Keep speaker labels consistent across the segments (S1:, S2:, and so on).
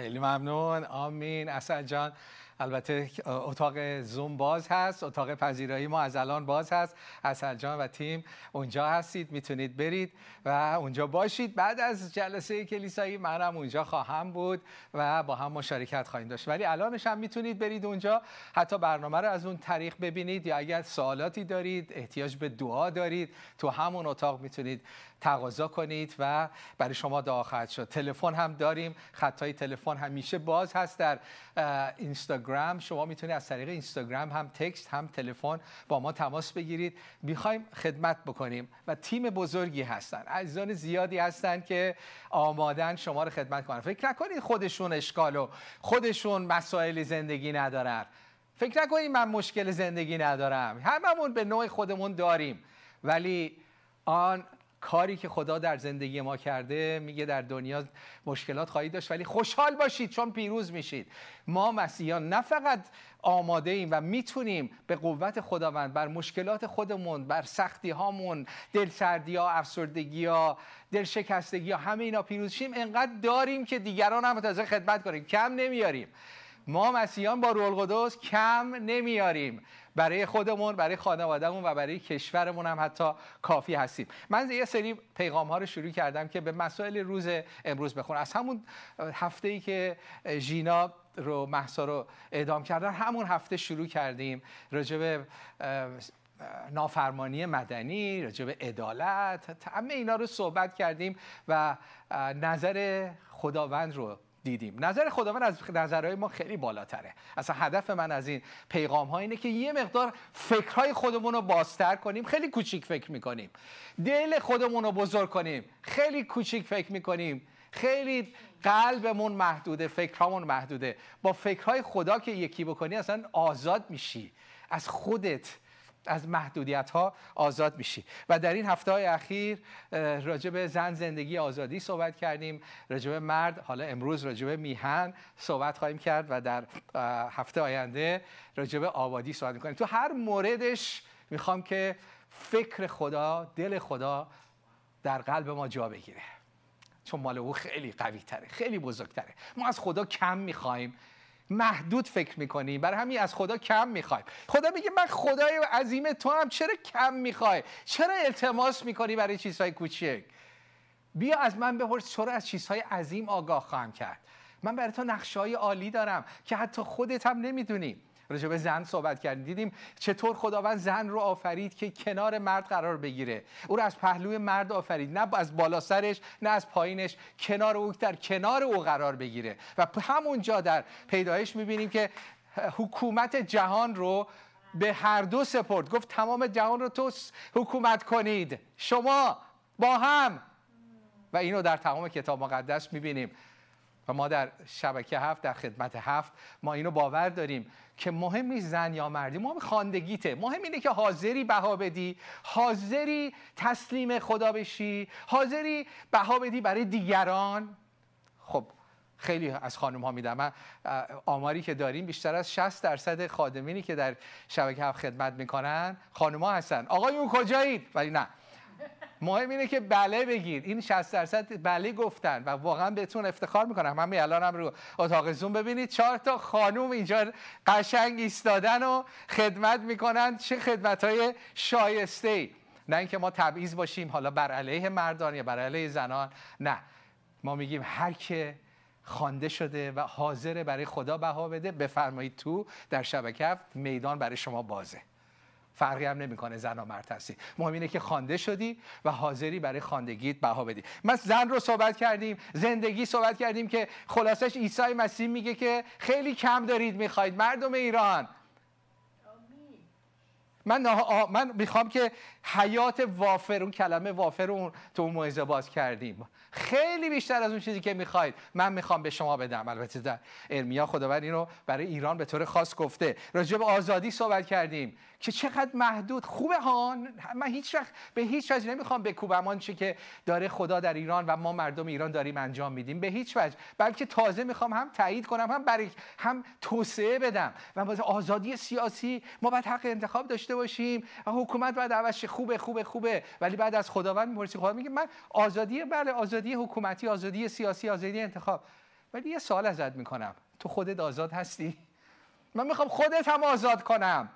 S1: خیلی ممنون. آمین. اصل جان. البته اتاق زوم باز هست اتاق پذیرایی ما از الان باز هست. اصل جان و تیم اونجا هستید می‌تونید برید و اونجا باشید. بعد از جلسه کلیسایی منم اونجا خواهم بود و با هم مشارکت خواهیم داشت. ولی الانش هم می‌تونید برید اونجا. حتی برنامه رو از اون طریق ببینید یا اگر سوالاتی دارید احتیاج به دعا دارید تو همون اتاق می‌تونید تقاضا کنید و برای شما دعا خواهد شد. تلفن هم داریم. خطای تلفن همیشه باز هست در اینستاگرام شما می‌تونید از طریق اینستاگرام هم تکست هم تلفن با ما تماس بگیرید. می‌خوایم خدمت بکنیم و تیم بزرگی هستن. عزیزان زیادی هستن که آمادن شما رو خدمت کنن. فکر نکنید خودشون اشکال و خودشون مسائل زندگی ندارن. فکر نکنید من مشکل زندگی ندارم. هممون به نوع خودمون داریم. ولی آن کاری که خدا در زندگی ما کرده میگه در دنیا مشکلات خواهید داشت ولی خوشحال باشید چون پیروز میشید. ما مسیحیان نه فقط آماده ایم و می‌تونیم به قوت خداوند بر مشکلات خودمون بر سختی هامون دلسردی ها افسردگی ها دلشکستگی ها همه اینا پیروز شیم. انقدر داریم که دیگران هم متازه خدمت کنیم. کم نمیاریم. ما مسیحیان با رول قدس کم نمیاریم. برای خودمون برای خانوادهمون و برای کشورمون هم حتی کافی هستیم. من یه سری پیغام ها رو شروع کردم که به مسائل روز امروز بخونم از همون هفته ای که ژینا رو محسا رو اعدام کردن همون هفته شروع کردیم راجع به نافرمانی مدنی راجع به عدالت همه اینا رو صحبت کردیم و نظر خداوند رو دیدیم. نظر خداوند از نظرهای ما خیلی بالاتره. اصلا هدف من از این پیغام ها اینه که یه مقدار فکرهای خودمون رو بازتر کنیم. خیلی کوچیک فکر می‌کنیم. دل خودمون رو بزرگ کنیم. خیلی کوچیک فکر می‌کنیم. خیلی قلبمون محدوده فکرهامون محدوده. با فکرهای خدا که یکی بکنی اصلا آزاد میشی. از خودت از محدودیت ها آزاد میشی. و در این هفته های اخیر راجع به زن زندگی آزادی صحبت کردیم راجع به مرد حالا امروز راجع به میهن صحبت خواهیم کرد و در هفته آینده راجع به آبادی صحبت می‌کنیم. تو هر موردش می‌خوام که فکر خدا دل خدا در قلب ما جا بگیره. چون مال او خیلی قوی تره خیلی بزرگتره. ما از خدا کم می‌خوایم محدود فکر می‌کنیم برای همین از خدا کم می‌خوایم خدا میگه من خدای عظیم تو هم چرا کم می‌خوای؟ چرا التماس می‌کنی برای چیزهای کوچک؟ بیا از من بپرس چرا از چیزهای عظیم آگاه خواهم کرد. من برای تو نقشه عالی دارم که حتی خودت هم نمی‌دونی. راجع به زن صحبت کردیم. دیدیم چطور خداوند زن رو آفرید که کنار مرد قرار بگیره. او رو از پهلوی مرد آفرید. نه از بالا سرش نه از پایینش. کنار او در کنار او قرار بگیره. و همونجا در پیدایش می‌بینیم که حکومت جهان رو به هر دو سپرد. گفت تمام جهان رو تو حکومت کنید. شما با هم. و اینو در تمام کتاب مقدس می‌بینیم. ما در شبکه هفت در خدمت هفت ما اینو باور داریم که مهم نیست زن یا مردی مهم خاندگیته مهم اینه که حاضری بها بدی حاضری تسلیم خدا بشی حاضری بها بدی برای دیگران. خب خیلی از خانم ها میدم من آماری که داریم بیشتر از 60 درصد خادمینی که در شبکه هفت خدمت می‌کنن خانم ها هستن آقایون کجایید؟ ولی نه. مهم اینه که بله بگید این 60 درصد بله گفتن و واقعا بهتون افتخار می‌کنم. همین الان هم رو اتاق زوم ببینید. چهار تا خانوم اینجا قشنگ ایستادن و خدمت می‌کنن. چه خدمت های شایسته ای نه اینکه ما تبعیض باشیم حالا بر علیه مردان یا بر علیه زنان. نه. ما میگیم هر که خوانده شده و حاضر برای خدا بها بده بفرمایید تو در شبکه میدان برای شما بازه. فرقی هم نمی‌کنه زن و مرد هستی. مهم اینه که خوانده شدی و حاضری برای خواندگیت بها بدی. ما زن رو صحبت کردیم زندگی صحبت کردیم که خلاصش عیسی مسیح میگه که خیلی کم دارید می‌خواید مردم ایران. من, من می‌خوام که حیات وافر اون کلمه وافر اون تو اون موعظه باز کردیم. خیلی بیشتر از اون چیزی که می‌خواید. من می‌خوام به شما بدم. البته در ارمیا خداوند اینو برای ایران به طور خاص گفته. راجع به آزادی صحبت کردیم. که چقدر محدود. خوبه هان. من هیچ وقت به هیچ وجه نمی‌خوام بکوبم آنچه که داره خدا در ایران و ما مردم ایران داریم انجام میدیم. به هیچ وجه. بلکه تازه می‌خوام هم تایید کنم هم برای هم توسعه بدم و باز آزادی سیاسی ما باید حق انتخاب داشته باشیم و حکومت باید عوض خوبه خوبه خوبه. ولی بعد از خداوند می‌پرسی خدا میگه من آزادی بله آزادی حکومتی آزادی سیاسی آزادی انتخاب. ولی یه سوال ازت می‌کنم. تو خودت آزاد هستی؟ من می‌خوام خودت هم آزاد کنم.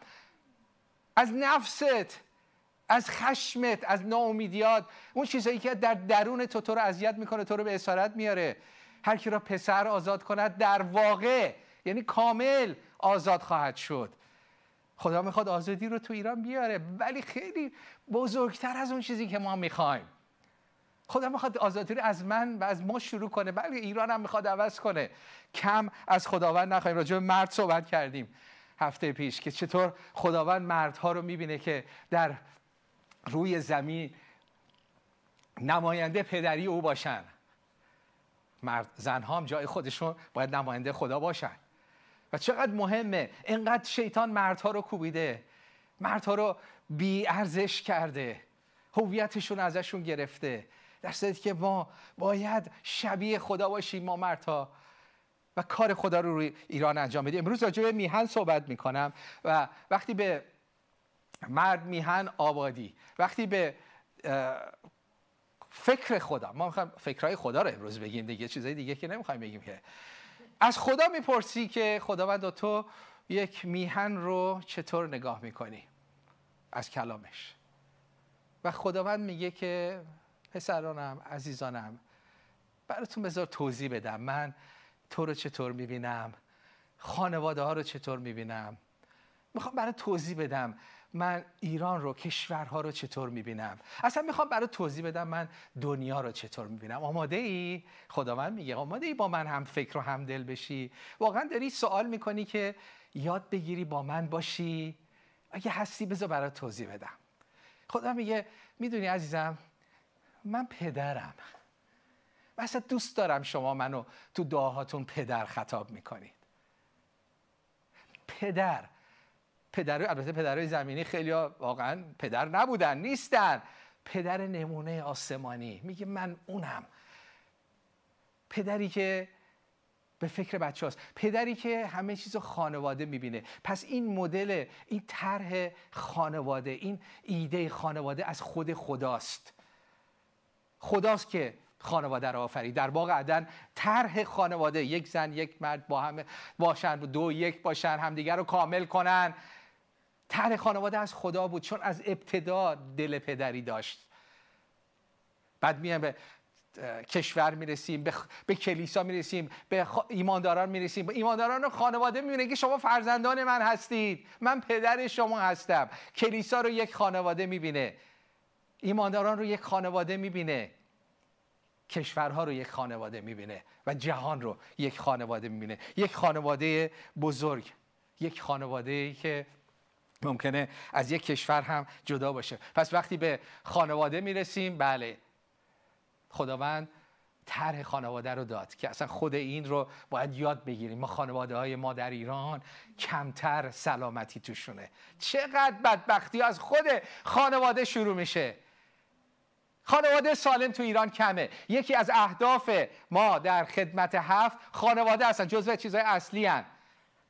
S1: از نفست از خشمت از ناامیدیات. اون چیزایی که در درون تو تو رو اذیت می‌کنه تو رو به اسارت میاره. هر کی را پسر آزاد کند در واقع یعنی کامل آزاد خواهد شد. خدا می‌خواد آزادی رو تو ایران بیاره. ولی خیلی بزرگتر از اون چیزی که ما می‌خوایم. خدا می‌خواد آزادی رو از من و از ما شروع کنه. بلکه ایران هم می‌خواد عوض کنه. کم از خداوند نخواهیم. راجع به مرد صحبت کردیم. هفته پیش که چطور خداوند مردها رو می‌بینه که در روی زمین نماینده پدری او باشن. مرد زنها هم جای خودشون باید نماینده خدا باشن. و چقدر مهمه. اینقدر شیطان مردها رو کوبیده. مردها رو بی ارزش کرده. هویتشون ازشون گرفته. در صورتی که ما باید شبیه خدا باشیم ما مردها. و کار خدا رو روی ایران انجام بدیم امروز راجع به میهن صحبت می‌کنم و وقتی به مرد میهن آبادی وقتی به فکر خدا ما می‌خوایم فکرهای خدا رو امروز بگیم دیگه چیزای دیگه که نمی‌خوایم بگیم که. از خدا می‌پرسی که خداوند تو یک میهن رو چطور نگاه می‌کنی؟ از کلامش. و خداوند میگه که پسرانم عزیزانم براتون بذار توضیح بدم. من تو رو چطور می‌بینم؟ خانواده ها رو چطور می‌بینم؟ می‌خوام برای توضیح بدم من ایران رو کشورها رو چطور می‌بینم؟ اصلا می‌خوام برای توضیح بدم من دنیا رو چطور می‌بینم؟ آماده ای خداوند میگه آماده ای با من هم فکر و هم دل بشی. واقعا داری سوال می‌کنی که یاد بگیری با من باشی؟ اگه هستی بذار برای توضیح بدم. خدا میگه می‌دونی عزیزم من پدرم. و دوست دارم شما منو تو دعاهاتون پدر خطاب می‌کنید. پدر پدر البته پدرای زمینی خیلی واقعا پدر نبودن نیستن. پدر نمونه آسمانی. میگه من اونم. پدری که به فکر بچه هاست. پدری که همه چیز خانواده می‌بینه. پس این مدل این طرح خانواده این ایده خانواده از خود خداست. خداست که خانواده رو آفرید. در باغ عدن طرح خانواده یک زن یک مرد با هم باشن دو یک باشن همدیگر رو کامل کنن. طرح خانواده از خدا بود چون از ابتدا دل پدری داشت. بعد میایم به کشور می‌رسیم به, به کلیسا می‌رسیم به ایمانداران می‌رسیم. به ایمانداران و خانواده می‌بینه که شما فرزندان من هستید. من پدر شما هستم. کلیسا رو یک خانواده می‌بینه. ایمانداران رو یک خانواده می‌بینه. کشورها رو یک خانواده می‌بینه و جهان رو یک خانواده می‌بینه. یک خانواده بزرگ یک خانواده که ممکنه از یک کشور هم جدا باشه. پس وقتی به خانواده می‌رسیم بله خداوند طرح خانواده رو داد که اصلا خود این رو باید یاد بگیریم. ما خانواده های ما در ایران کمتر سلامتی توشونه. چقدر بدبختی از خود خانواده شروع میشه. خانواده سالم تو ایران کمه. یکی از اهداف ما در خدمت هفت خانواده هستن جزو چیزهای اصلی هن.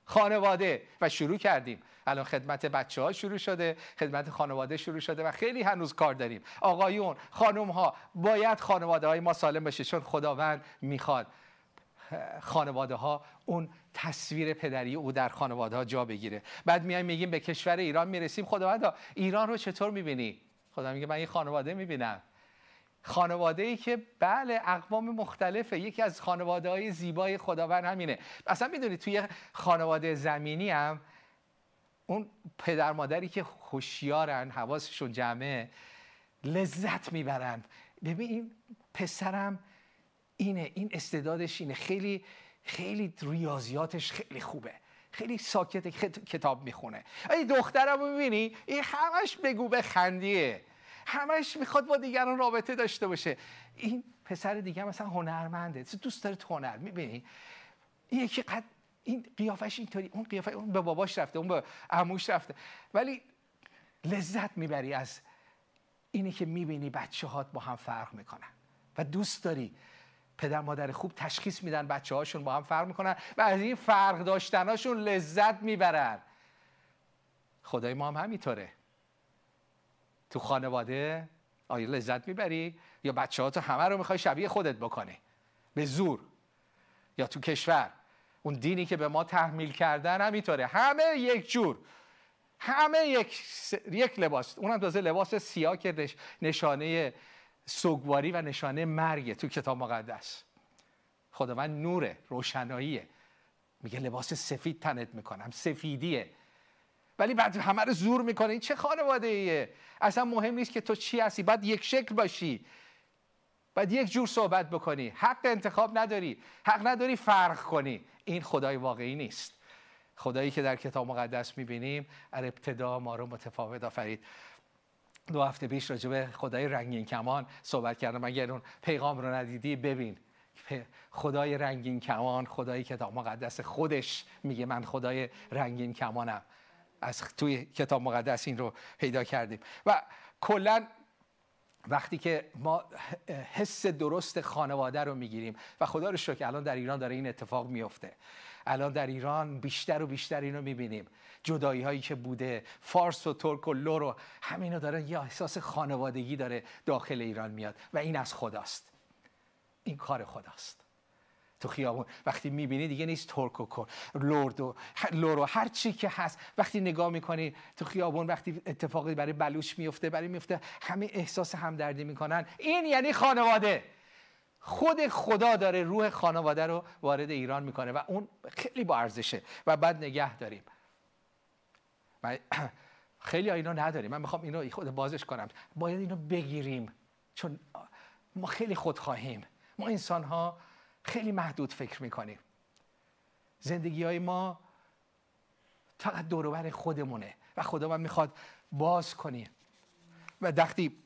S1: خانواده. و شروع کردیم. الان خدمت بچه ها شروع شده خدمت خانواده شروع شده و خیلی هنوز کار داریم. آقایون خانم ها باید خانواده های ما سالم بشه چون خداوند می‌خواد. خانواده ها اون تصویر پدری او در خانواده ها جا بگیره. بعد میایم میگیم به کشور ایران می‌رسیم. خداوند ایران رو چطور می‌بینی؟ خدا میگه من این خانواده می‌بینم. خانواده ای که بله اقوام مختلفه. یکی از خانواده های زیبای خداوند همینه. اصلا می‌دونید توی خانواده زمینی هم اون پدر مادری که خوشیارن حواسشون جمعه لذت می‌برن. ببین این پسرم اینه این استعدادش اینه. خیلی خیلی ریاضیاتش خیلی خوبه. خیلی ساکت کتاب می‌خونه. ای دخترم می‌بینی؟ این همش بگو به خندیه همش می‌خواد با دیگران رابطه داشته باشه. این پسر دیگه مثلا هنرمنده. دوست داره هنر می‌بینی؟ یکی قد این قیافش اینطوری اون قیافه اون به باباش رفته اون به عموش رفته. ولی لذت می‌بری از اینی که می‌بینی بچه هات با هم فرق می‌کنن. و دوست داری. پدر مادر خوب تشخیص میدن بچه هاشون با هم فرق می‌کنن و از این فرق داشتناشون لذت می‌برن. خدای ما هم همینطوره. تو خانواده آیا لذت می‌بری؟ یا بچه ها تو همه رو می‌خوای شبیه خودت بکنی؟ به زور. یا تو کشور. اون دینی که به ما تحمیل کردن همینطوره. همه یک جور. همه یک, یک لباس. اونم تازه لباس سیاه که نشانه سوگواری و نشانه مرگه تو کتاب مقدس. خداوند نوره روشناییه. میگه لباس سفید تنت می‌کنم. سفیدیه. ولی بعد همه رو زور می‌کنه. این چه خانواده ایه اصلا مهم نیست که تو چی هستی. باید یک شکل باشی. باید یک جور صحبت بکنی. حق انتخاب نداری. حق نداری فرق کنی. این خدای واقعی نیست. خدایی که در کتاب مقدس می‌بینیم از ابتدا ما رو متفاوت آفرید. دو هفته پیش راجع به خدای رنگین کمان صحبت کردم. اگر اون پیغام رو ندیدی ببین. خدای رنگین کمان خدای کتاب مقدس خودش میگه من خدای رنگین کمانم. از توی کتاب مقدس این رو پیدا کردیم. و کلا وقتی که ما حس درست خانواده رو می‌گیریم و خدا رو شکر الان در ایران داره این اتفاق میفته الان در ایران بیشتر و بیشتر اینو می‌بینیم. جدایی هایی که بوده فارس و ترک و لور و همینو داره یا احساس خانوادگی داره داخل ایران میاد. و این از خداست. این کار خداست. تو خیابون. وقتی می‌بینی دیگه نیست ترک و لورد و لورو هر چی که هست. وقتی نگاه می‌کنی تو خیابون وقتی اتفاقی برای بلوچ میفته برای میفته همه احساس همدردی می‌کنن. این یعنی خانواده. خود خدا داره روح خانواده رو وارد ایران می‌کنه و اون خیلی با ارزشه و بعد نگه داریم. خیلی اینو نداریم. من می‌خوام اینو خود بازش کنم. باید اینو بگیریم. چون ما خیلی خودخواهیم. ما انسان ها خیلی محدود فکر می‌کنیم. زندگی های ما فقط دوروبر خودمونه و خدا من می‌خواد باز کنیم و وقتی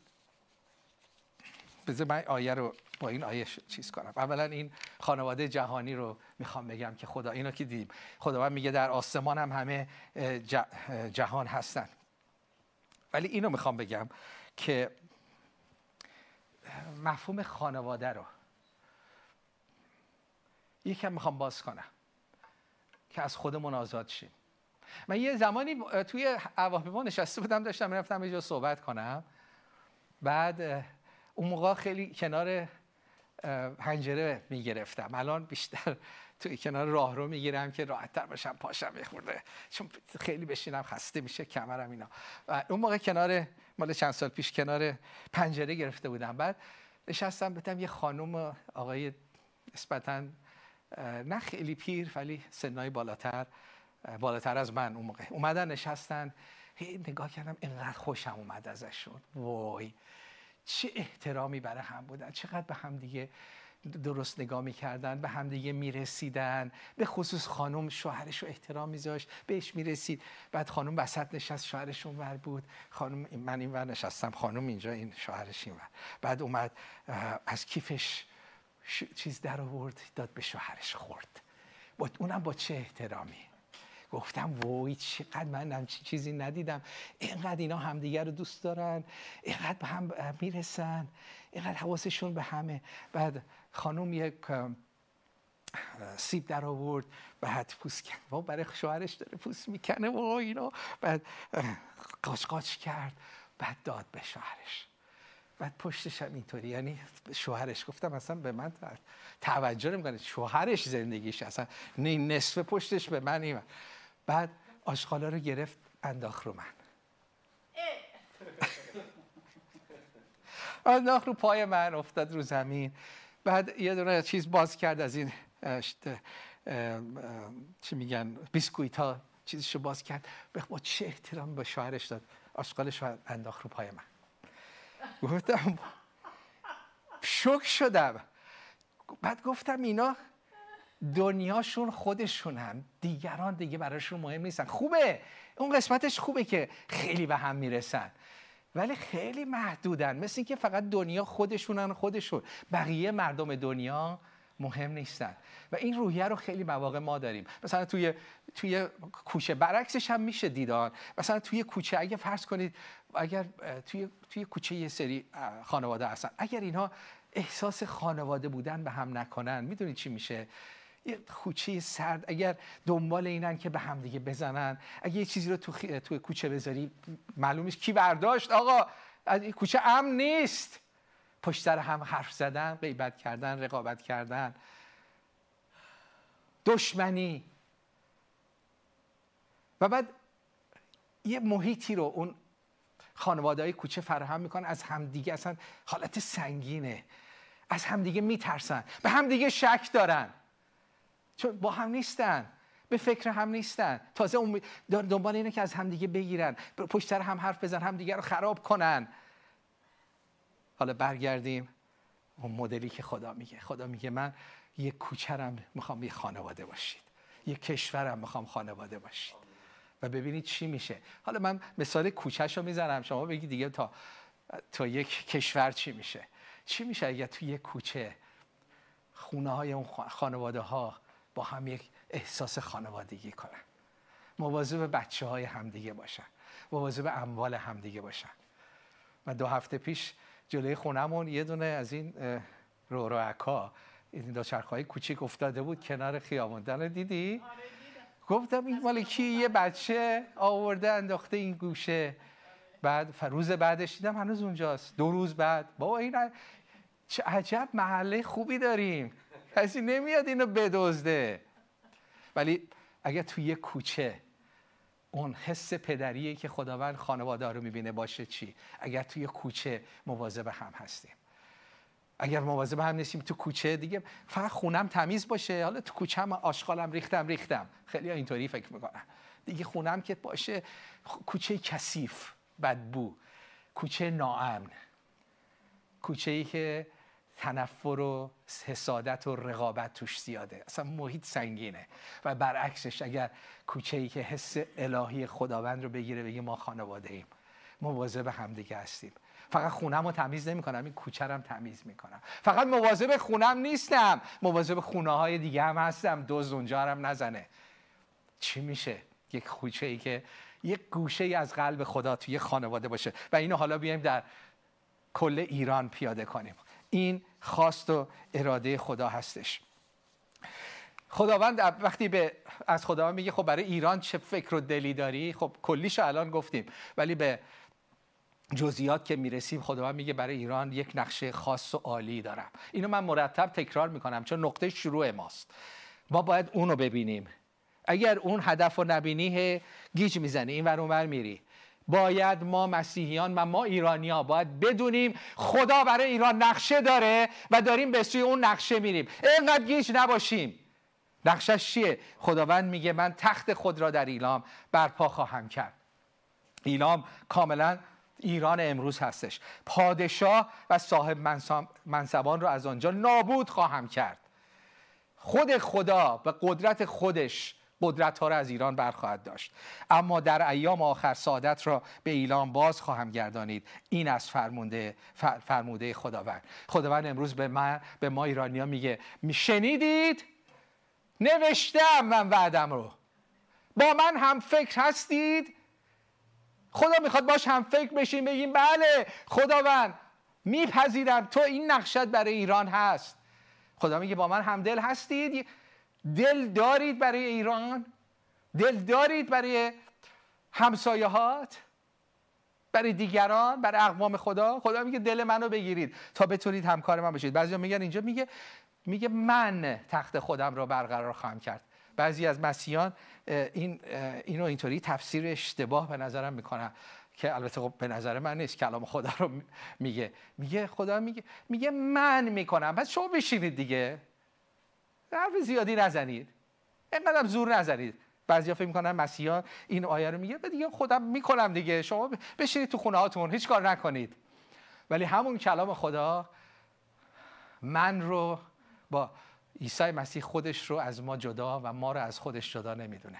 S1: بذار من آیه رو با این آیه چیز کنم. اولا این خانواده جهانی رو می‌خوام بگم که خدا اینو که دیدیم. خداوند میگه در آسمان هم همه جهان هستن. ولی اینو می‌خوام بگم که مفهوم خانواده رو یکم می‌خوام باز کنم که از خودمون آزاد شیم. من یه زمانی توی هواپیما نشسته بودم داشتم می‌رفتم یه جا صحبت کنم. بعد اون موقع خیلی کنار پنجره می‌گرفتم. الان بیشتر توی کنار راه رو می‌گیرم که راحتتر باشم پاشم بخورده چون خیلی بشینم خسته میشه کمرم اینا. و اون موقع کنار مال چند سال پیش کنار پنجره گرفته بودم. بعد نشستم بتم یه خانم آقای نسبتاً نه خیلی پیر ولی سنای بالاتر. بالاتر از من اون موقع. اومدن نشستن. نگاه کردم اینقدر خوشم اومد ازشون. وای چه احترامی برای هم بودن. چقدر به هم دیگه درست نگاه می‌کردن به همدیگه می‌رسیدن. به خصوص خانم شوهرش رو احترام میذاشت. بهش می‌رسید. بعد خانم وسط نشست شوهرش ور بود. خانم من این ور نشستم خانم اینجا این شوهرش این ور بعد اومد از کیفش چیز در آورد داد به شوهرش خورد. با اونم با چه احترامی؟ گفتم وای چقدر من همچین چیزی ندیدم. اینقدر اینا همدیگر رو دوست دارن اینقدر به هم می‌رسن اینقدر حواسشون به همه. بعد خانم یک سیب در آورد بعد پوست کرد. و برای شوهرش داره پوست می‌کنه و اینا. بعد قاچ قاچ کرد بعد داد به شوهرش. بعد پشتش هم اینطوری. یعنی شوهرش گفتم اصلا به من توجه نمی‌کنه. شوهرش زندگیش اصلا نصف پشتش به من این بعد آشغالا رو گرفت انداخت رو من. انداخت رو پای من افتاد رو زمین. بعد یه دونه چیز باز کرد از این چی میگن؟ بیسکویت ها. چیزشو باز کرد. با چه احترام به شوهرش داد. آشغالش رو انداخت رو پای من. گفتم شک شدم. بعد گفتم اینا دنیاشون خودشونن. دیگران دیگه براشون مهم نیستن. خوبه. اون قسمتش خوبه که خیلی به هم می‌رسن. ولی خیلی محدودن. مثل اینکه فقط دنیا خودشونن خودشون. بقیه مردم دنیا مهم نیستن. و این روحیه رو خیلی مواقع ما داریم. مثلا توی توی کوچه. برعکسش هم میشه دیدان مثلا توی کوچه اگه فرض کنید اگر توی توی کوچه یه سری خانواده هستن. اگر اینها احساس خانواده بودن به هم نکنن می‌دونید چی میشه؟ یه کوچه سرد اگر دنبال اینن که به هم دیگه بزنن اگه یه چیزی رو تو, خی... تو کوچه بذاری معلوم کی برداشت؟ آقا از این کوچه امن نیست. پشت سر هم حرف زدن غیبت کردن رقابت کردن. دشمنی. و بعد یه محیطی رو اون خانواده های کوچه فراهم می‌کنن از همدیگه اصلا حالت سنگینه. از همدیگه میترسن. به همدیگه شک دارن. چون با هم نیستن. به فکر هم نیستن. تازه اون دنبال اینه که از همدیگه بگیرن. پشت سر هم حرف بزن همدیگه رو خراب کنن. حالا برگردیم اون مدلی که خدا میگه. خدا میگه من یه کوچرم می‌خوام یه خانواده باشید. یه کشورم می‌خوام خانواده باشید. و ببینید چی میشه. حالا من مثال کوچهش رو می‌زنم شما بگید دیگه تا تا یک کشور چی میشه. چی میشه اگر تو یک کوچه خونه های اون خانواده ها با هم یک احساس خانوادگی کنن؟ مواظب بچه های همدیگه باشن. مواظب اموال همدیگه باشن. و دو هفته پیش جلوی خونمون یه دونه از این رو رو این های کوچیک افتاده بود کنار خیابون. دیدی؟ آره گفتم این مال کی یه بچه آورده انداخته این گوشه. بعد روز بعدش دیدم هنوز اونجاست. دو روز بعد. بابا این چه عجب محله خوبی داریم. کسی نمیاد اینو بدزده. ولی اگر توی یه کوچه اون حس پدریه که خداوند خانواده رو می‌بینه باشه چی؟ اگر توی کوچه مواظب هم هستیم. اگر مواظب هم نیستیم تو کوچه دیگه فقط خونم تمیز باشه. حالا تو کوچه هم آشغالم ریختم ریختم. خیلی اینطوری فکر می‌کنم دیگه خونم که باشه کوچه کثیف بدبو. کوچه ناامن. کوچه ای که تنفر و حسادت و رقابت توش زیاده. اصلا محیط سنگینه. و برعکسش اگر کوچه ای که حس الهی خداوند رو بگیره بگه ما خانواده ایم مواظب همدیگه هستیم. فقط خونم رو تمیز نمی‌کنم این کوچرم تمیز می‌کنم. فقط مواظب خونم نیستم. مواظب خونه های دیگه هم هستم. دوز اونجا هم نزنه. چی میشه؟ یک کوچه ای که یک گوشه ای از قلب خدا توی خانواده باشه. و اینو حالا بیایم در کل ایران پیاده کنیم. این خواست و اراده خدا هستش. خداوند وقتی به از خداوند میگه خب برای ایران چه فکر و دلی داری؟ خب کلیشو الان گفتیم. ولی به جزئیات که می‌رسیم خداوند میگه برای ایران یک نقشه خاص و عالی دارم. اینو من مرتب تکرار می‌کنم چون نقطه شروع ماست. ما باید اونو ببینیم. اگر اون هدف رو نبینی گیج می‌زنی. این ور اونور میری. باید ما مسیحیان و ما ایرانیا باید بدونیم خدا برای ایران نقشه داره و داریم به سوی اون نقشه میریم. اینقدر گیج نباشیم. نقشش چیه؟ خداوند میگه من تخت خود را در ایلام برپا خواهم کرد. ایلام کاملا ایران امروز هستش. پادشاه و صاحب منصبان رو از آنجا نابود خواهم کرد. خود خدا به قدرت خودش قدرت ها را از ایران برخواهد داشت. اما در ایام آخر سعادت را به ایلام باز خواهم گردانید. این از فرمونده فرموده خداوند. خداوند امروز به ما به ما ایرانیا میگه شنیدید نوشتم من وعدم رو. با من هم فکر هستید؟ خدا می‌خواد باش هم فکر بشیم بگیم بله خداوند میپذیرم. تو این نقشت برای ایران هست. خدا میگه با من همدل هستید. دل دارید برای ایران. دل دارید برای همسایهات برای دیگران برای اقوام خدا. خدا میگه دل منو بگیرید تا بتونید همکار من بشید. بعضیا میگن اینجا میگه میگه من تخت خودم رو برقرار خواهم کرد. بعضی از مسیحیان این اینو اینطوری تفسیر اشتباه به نظرم می‌کنن که البته خب به نظر من نیست کلام خدا رو میگه. میگه خدا میگه میگه من می‌کنم. پس شما بشینید دیگه. حرف زیادی نزنید. اینقدر زور نزنید. بعضیا فکر می‌کنن مسیحا این آیه رو میگه دیگه خودم می‌کنم دیگه. شما بشینید تو خونه هاتون هیچ کار نکنید. ولی همون کلام خدا من رو با عیسی مسیح خودش رو از ما جدا و ما رو از خودش جدا نمی‌دونه.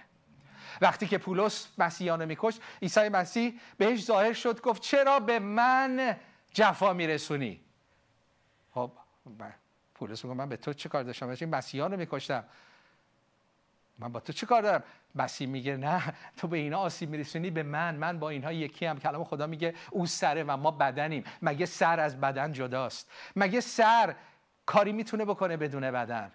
S1: وقتی که پولس مسیحیان میکش عیسی مسیح بهش ظاهر شد گفت چرا به من جفا میرسونی؟ خب پولس میگه من به تو چه کار داشتم؟ این مسیحیان میکشتم؟ من با تو چه کار دارم؟ مسیح میگه نه تو به اینا آسیب میرسونی به من من با اینها یکی هم کلام خدا میگه او سره و ما بدنیم. مگه سر از بدن جداست؟ مگه سر کاری می‌تونه بکنه بدون بدن.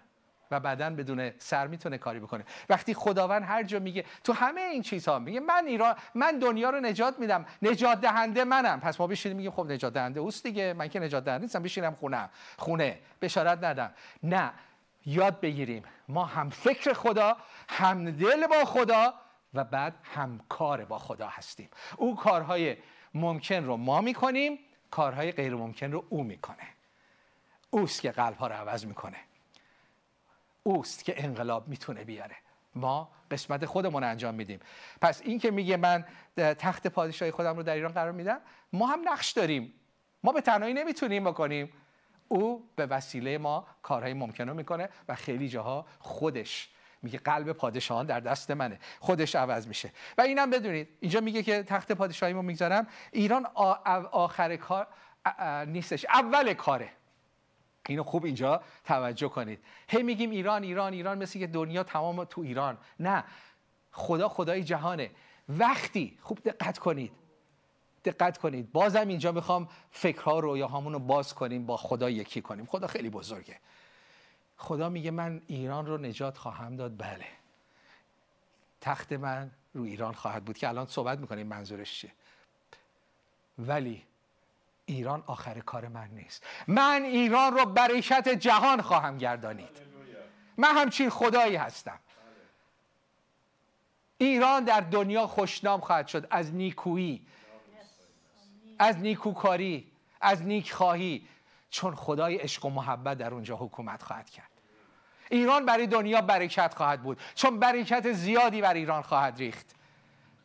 S1: و بدن بدون سر می‌تونه کاری بکنه. وقتی خداوند هر جا میگه تو همه این چیزها میگه من ایران من دنیا رو نجات میدم. نجات دهنده منم. پس ما بشینیم میگیم خب نجات دهنده اوست دیگه. من که نجات دهنده نیستم بشینم خونه. خونه. بشارت ندم. نه. یاد بگیریم. ما هم فکر خدا هم دل با خدا و بعد همکار با خدا هستیم. او کارهای ممکن رو ما می‌کنیم کارهای غیر ممکن رو او می‌کنه. اوست که قلب ها رو عوض می‌کنه. اوست که انقلاب می‌تونه بیاره. ما قسمت خودمون انجام میدیم. پس این که میگه من تخت پادشاهی خودم رو در ایران قرار میدم ما هم نقش داریم. ما به تنهایی نمی‌تونیم بکنیم. او به وسیله ما کارهای ممکن رو می‌کنه و خیلی جاها خودش میگه قلب پادشاهان در دست منه. خودش عوض میشه. و اینم بدونید اینجا میگه که تخت پادشاهی رو می‌گذارم. ایران آخر کار نیستش. اول کاره. اینو خوب اینجا توجه کنید. هی میگیم ایران ایران ایران مثل که دنیا تمام تو ایران. نه خدا خدای جهانه. وقتی خوب دقت کنید. دقت کنید. بازم اینجا می‌خوام فکرها رویاهامون رو باز کنیم با خدا یکی کنیم. خدا خیلی بزرگه. خدا میگه من ایران رو نجات خواهم داد. بله. تخت من رو ایران خواهد بود. که الان صحبت می‌کنیم منظورش چیه. ولی ایران آخر کار من نیست. من ایران رو برکت جهان خواهم گردانید. من همچین خدایی هستم. ایران در دنیا خوشنام خواهد شد. از نیکویی از نیکوکاری از نیکخواهی چون خدای عشق و محبت در اونجا حکومت خواهد کرد. ایران برای دنیا برکت خواهد بود چون برکت زیادی بر ایران خواهد ریخت.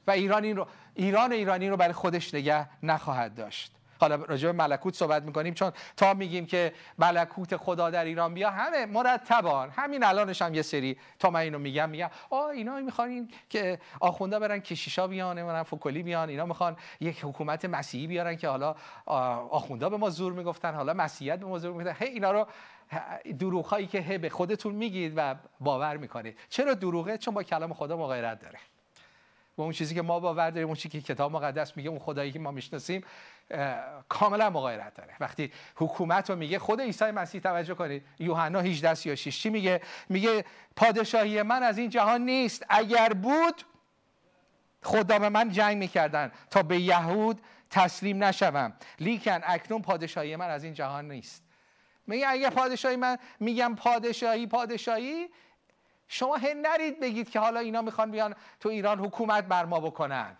S1: و ایران این رو ایران ایرانی رو برای خودش نگه نخواهد داشت. حالا راجع به ملکوت صحبت می‌کنیم چون تا میگیم که ملکوت خدا در ایران بیا همه مرتبان همین الانش هم یه سری تا من اینو میگم میگم آ اینا می‌خوان که آخونده برن کشیشا بیان نمی‌دونم فکلی بیان اینا می‌خوان یک حکومت مسیحی بیارن که حالا آخونده به ما زور می‌گفتن حالا مسیحیت به ما زور می‌گفتن. هی اینا رو دروغ هایی که هی به خودتون میگید و باور می‌کنید. چرا دروغه؟ چون با کلام خدا مغایرت داره. با اون چیزی که ما باور داریم اون چیزی که کتاب مقدس میگه اون خدایی که ما می‌شناسیم کاملا مغایرت داره. وقتی حکومت رو میگه خود عیسی مسیح توجه کنید یوحنا 18 36 چی میگه؟ میگه پادشاهی من از این جهان نیست. اگر بود خدا به من جنگ می‌کردن. تا به یهود تسلیم نشوم. لیکن اکنون پادشاهی من از این جهان نیست. میگه اگه پادشاهی من میگم پادشاهی پادشاهی شما هن نرید بگید که حالا اینا می‌خوان بیان تو ایران حکومت بر ما بکنن.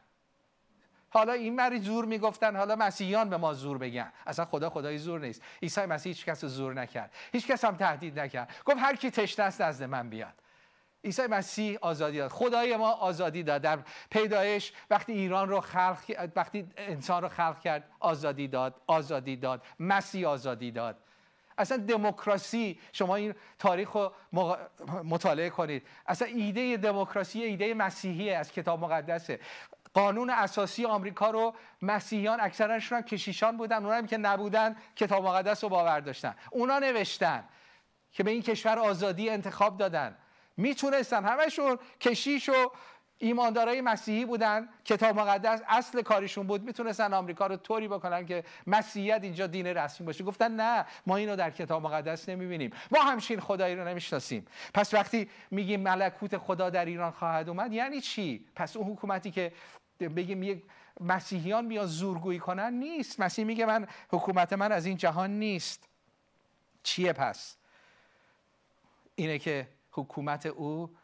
S1: حالا این مری زور می‌گفتن حالا مسیحیان به ما زور بگن. اصلا خدا خدای زور نیست. عیسی مسیح هیچ کس زور نکرد. هیچ کس هم تهدید نکرد. گفت هر کی تشنه است نزد من بیاد. عیسی مسیح آزادی داد. خدای ما آزادی داد. در پیدایش وقتی ایران رو خلق وقتی انسان رو خلق کرد آزادی داد آزادی داد. مسیح آزادی داد. اصلا دموکراسی شما این تاریخ رو مطالعه کنید. اصلا ایده دموکراسی ایده مسیحی از کتاب مقدسه. قانون اساسی آمریکا رو مسیحیان اکثرشون هم کشیشان بودن اونایی که نبودن کتاب مقدس رو باور داشتن. اونا نوشتن که به این کشور آزادی انتخاب دادن. می‌تونستن همشون کشیش و ایماندارای مسیحی بودن کتاب مقدس اصل کاریشون بود می‌تونستن آمریکا رو طوری بکنن که مسیحیت اینجا دین رسمی باشه. گفتن نه ما اینو در کتاب مقدس نمی‌بینیم. ما همچین خدایی رو نمی‌شناسیم. پس وقتی میگیم ملکوت خدا در ایران خواهد اومد یعنی چی؟ پس اون حکومتی که بگیم یک مسیحیان بیان زورگویی کنن نیست. مسیح میگه من حکومت من از این جهان نیست. چیه پس؟ اینه که حکومت او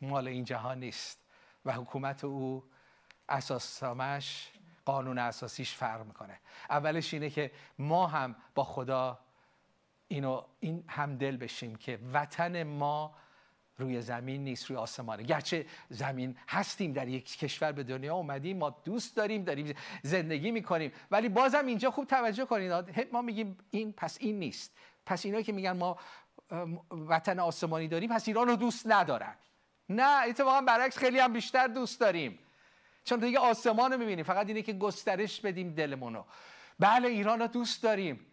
S1: مال این جهان نیست و حکومت او اساسامش قانون اساسیش فرق می‌کنه. اولش اینه که ما هم با خدا اینو این همدل بشیم که وطن ما روی زمین نیست روی آسمانه. گرچه زمین هستیم در یک کشور به دنیا اومدیم ما دوست داریم داریم زندگی می‌کنیم. ولی بازم اینجا خوب توجه کنید ما میگیم این پس این نیست. پس اینا که میگن ما وطن آسمانی داریم پس ایران رو دوست ندارن. نه اتفاقا برعکس خیلی هم بیشتر دوست داریم. چون دیگه آسمان رو می‌بینیم فقط اینه که گسترش بدیم دلمونو بله ایران رو دوست داریم.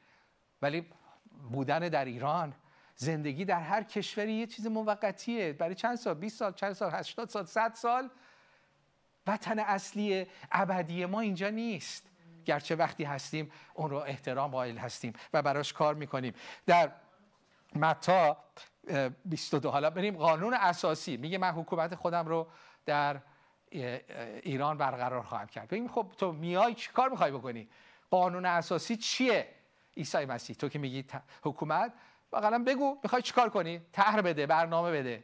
S1: ولی بودن در ایران زندگی در هر کشوری یه چیز موقتیه. برای چند سال؟ 20 سال چند سال؟ 80 سال؟ 100 سال؟ وطن اصلی ابدی ما اینجا نیست. گرچه وقتی هستیم اون رو احترام قائل هستیم و براش کار می‌کنیم. در متا 22 حالا بریم قانون اساسی. میگه من حکومت خودم رو در ایران برقرار خواهم کرد. ببین خب تو میای چی کار می‌خوای بکنی؟ قانون اساسی چیه؟ عیسی مسیح تو که میگی حکومت واقعا بگو می‌خوای چیکار کنی؟ طرح بده برنامه بده.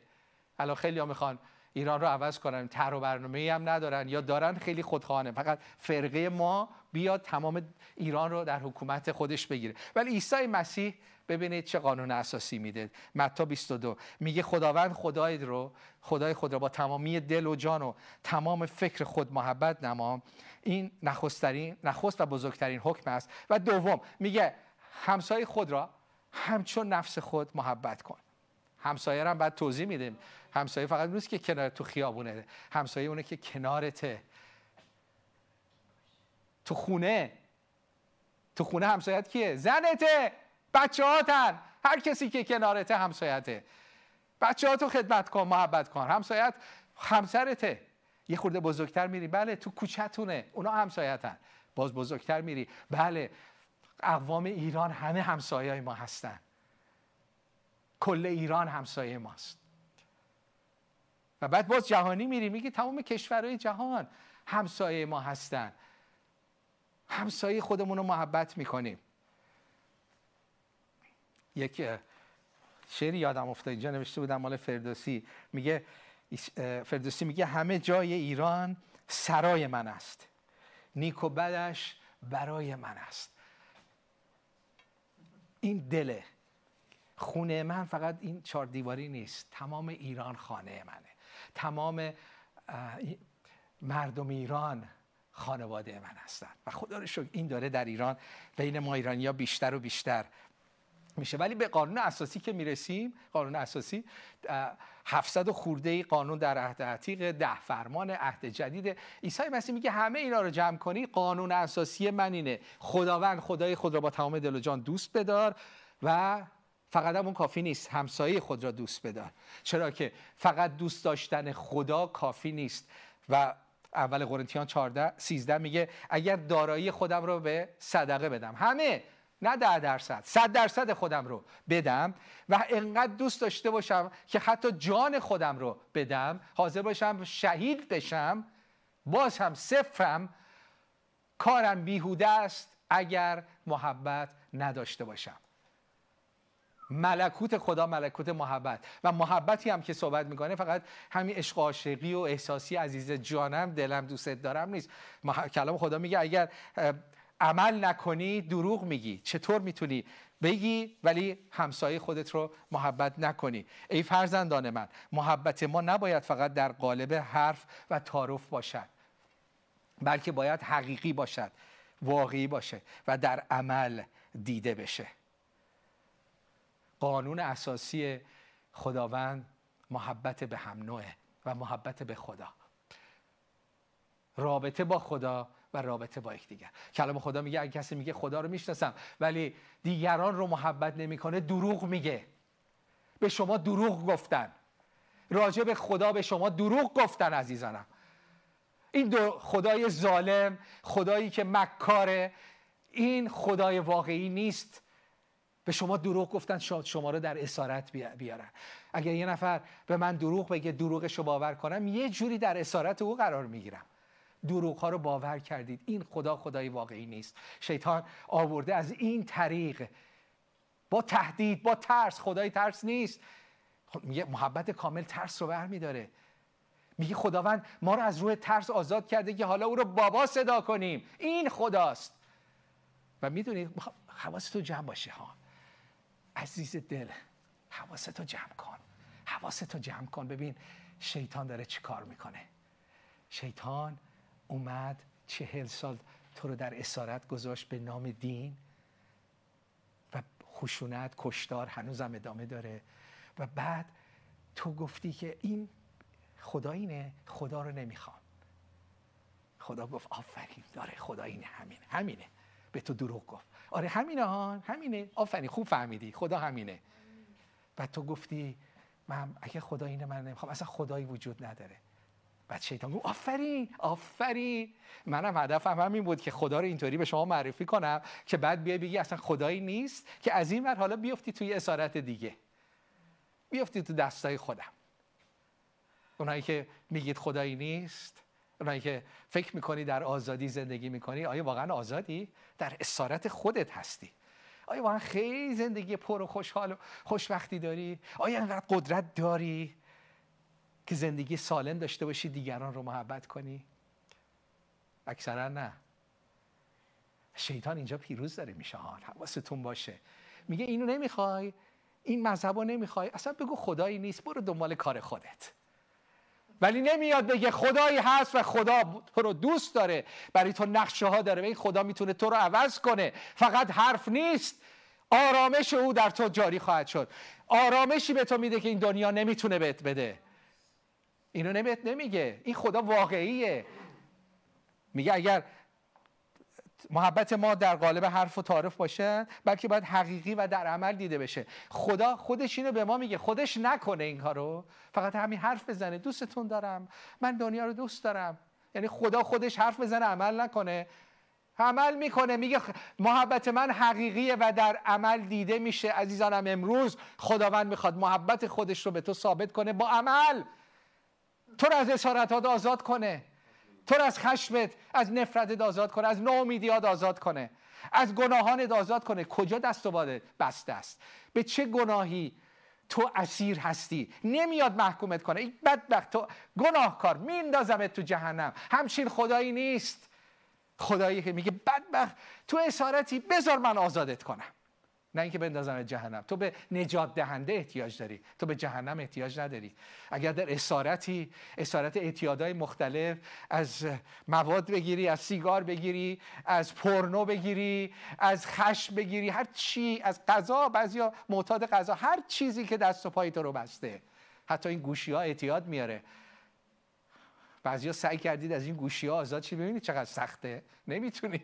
S1: الان خیلی ها می‌خوان ایران رو عوض کنن. طرح و برنامه هم ندارن یا دارن خیلی خودخواهانه. فقط فرقه ما بیاد تمام ایران رو در حکومت خودش بگیره. ولی عیسی مسیح ببینید چه قانون اساسی میده. متی 22 میگه خداوند خدای رو خدای خود را با تمامی دل و جان و تمام فکر خود محبت نما. این نخسترین نخست و بزرگترین حکم است. و دوم میگه همسایه خود را همچون نفس خود محبت کن. همسایه هم بعد توضیح میدیم. همسایه فقط نیست که کنار تو خیابونه. همسایه اونه که کنارته. تو خونه. تو خونه همسایت کیه؟ زنته. بچه هاتن هر کسی که کنارته همسایته. بچه ها تو خدمت کن محبت کن. همسایت همسرته. یه خورده بزرگتر میری. بله تو کوچتونه. اونا همسایتن. باز بزرگتر میری. بله. اقوام ایران همه همسایه ما هستن. کل ایران همسایه ماست. و بعد باز جهانی میری میگی تمام کشورهای جهان همسایه ما هستن. همسایه خودمون رو محبت می‌کنیم. یک شعری یادم افتاد. اینجا نوشته بودم مال فردوسی. میگه فردوسی میگه همه جای ایران سرای من است. نیک و بدش برای من است. این دله. خونه من فقط این چهار دیواری نیست. تمام ایران خانه منه. تمام مردم ایران خانواده من هستن. و خدا رو شکر این داره در ایران بین ما ایرانی ها بیشتر و بیشتر میشه. ولی به قانون اساسی که می‌رسیم قانون اساسی 700 خورده قانون در عهد عتیق ده فرمان عهد جدید. عیسی مسیح میگه همه اینا رو جمع کنی قانون اساسی من اینه. خداوند خدای خود را با تمام دل و جان دوست بدار و فقط هم اون کافی نیست همسایه خود را دوست بدار. چرا که فقط دوست داشتن خدا کافی نیست. و اول قرنتیان 14 13 میگه اگر دارایی خودم رو به صدقه بدم. همه نه ده درصد صد درصد خودم رو بدم و انقدر دوست داشته باشم که حتی جان خودم رو بدم حاضر باشم شهید بشم باز هم صفرم کارم بیهوده است اگر محبت نداشته باشم. ملکوت خدا ملکوت محبت و محبتی هم که صحبت می‌کنه فقط همین عشق عاشقی و احساسی عزیز جانم دلم دوست دارم نیست. کلام خدا میگه اگر عمل نکنی دروغ میگی. چطور می‌تونی بگی ولی همسایه خودت رو محبت نکنی؟ ای فرزندان من محبت ما نباید فقط در قالب حرف و تعارف باشد بلکه باید حقیقی باشد واقعی باشه و در عمل دیده بشه. قانون اساسی خداوند محبت به هم نوعه و محبت به خدا. رابطه با خدا و رابطه با یکدیگر. کلام خدا میگه اگه کسی میگه خدا رو می‌شناسم ولی دیگران رو محبت نمی‌کنه دروغ میگه. به شما دروغ گفتن. راجع به خدا به شما دروغ گفتن عزیزانم. این خدای ظالم خدایی که مکاره این خدای واقعی نیست. به شما دروغ گفتن شاید شما رو در اسارت بیارن. اگر یه نفر به من دروغ بگه دروغش رو باور کنم یه جوری در اسارت او قرار می‌گیرم. دروغ ها رو باور کردید. این خدا خدای واقعی نیست. شیطان آورده از این طریق. با تهدید با ترس. خدای ترس نیست. خب میگه محبت کامل ترس رو برمیداره. میگه خداوند ما رو از روی ترس آزاد کرده که حالا او رو بابا صدا کنیم. این خداست. و می‌دونید حواستو جمع باشه ها. عزیز دل حواستو جمع کن. حواستو جمع کن. ببین شیطان داره چی کار می‌کنه. شیطان اومد چهل سال تو رو در اسارت گذاشت به نام دین و خشونت کشتار هنوزم ادامه داره. و بعد تو گفتی که این خدا اینه خدا رو نمی‌خوام. خدا گفت آفرین داره خدا اینه همین همینه. به تو دروغ گفت. آره همینه ها همینه. آفرین خوب فهمیدی. خدا همینه. و تو گفتی من اگه خدا اینه من نمی‌خوام اصلا خدایی وجود نداره. بعد شیطان گفت آفرین آفرین. منم هدفم همین بود که خدا رو اینطوری به شما معرفی کنم که بعد بیای بگی اصلا خدایی نیست که از این ور حالا بیفتی توی اسارت دیگه. بیفتی تو دستای خودم. اونایی که میگید خدایی نیست اونایی که فکر می‌کنی در آزادی زندگی می‌کنی آیا واقعا آزادی؟ در اسارت خودت هستی. آیا واقعا خیلی زندگی پر و خوشحال و خوشبختی داری؟ آیا انقدر قدرت داری؟ که زندگی سالم داشته باشی دیگران رو محبت کنی. اکثرا نه. شیطان اینجا پیروز داره میشه حال. حواستون باشه. میگه اینو نمی‌خوای این مذهب رو نمی‌خوای. اصلا بگو خدایی نیست برو دنبال کار خودت. ولی نمیاد بگه خدایی هست و خدا تو رو دوست داره. برای تو نقشه ها داره. و این خدا می‌تونه تو رو عوض کنه. فقط حرف نیست. آرامش او در تو جاری خواهد شد. آرامشی به تو میده که این دنیا نمی‌تونه بهت بده. اینو نمیت نمیگه. این خدا واقعیه. میگه اگر محبت ما در قالب حرف و تعارف باشه بلکه باید حقیقی و در عمل دیده بشه. خدا خودش اینو به ما میگه. خودش نکنه این کارو. فقط همین حرف بزنه. دوستتون دارم. من دنیا رو دوست دارم. یعنی خدا خودش حرف بزنه عمل نکنه. عمل می‌کنه. میگه محبت من حقیقیه و در عمل دیده میشه. عزیزانم امروز خداوند می‌خواد محبت خودش رو به تو ثابت کنه با عمل. تو رو از اسارتات آزاد کنه. تو از خشمت از نفرتت آزاد کنه از ناامیدیات آزاد کنه. از گناهانت آزاد کنه. کجا دست و باده بسته است؟ به چه گناهی تو اسیر هستی؟ نمیاد محکومت کنه. این بدبخت تو گناهکار میندازمت تو جهنم. همچین خدایی نیست. خدایی که میگه بدبخت تو اسارتی بذار من آزادت کنم. نه اینکه بندازم جهنم. تو به نجات دهنده احتیاج داری. تو به جهنم احتیاج نداری. اگر در اسارتی اسارت اعتیادهای مختلف از مواد بگیری از سیگار بگیری از پورنو بگیری از خشم بگیری هر چی از غذا بعضیا معتاد غذا هر چیزی که دست و پای تو رو بسته. حتی این گوشی ها اعتیاد میاره. بعضیا سعی کردید از این گوشی ها آزاد چی ببینید چقدر سخته. نمی‌تونی.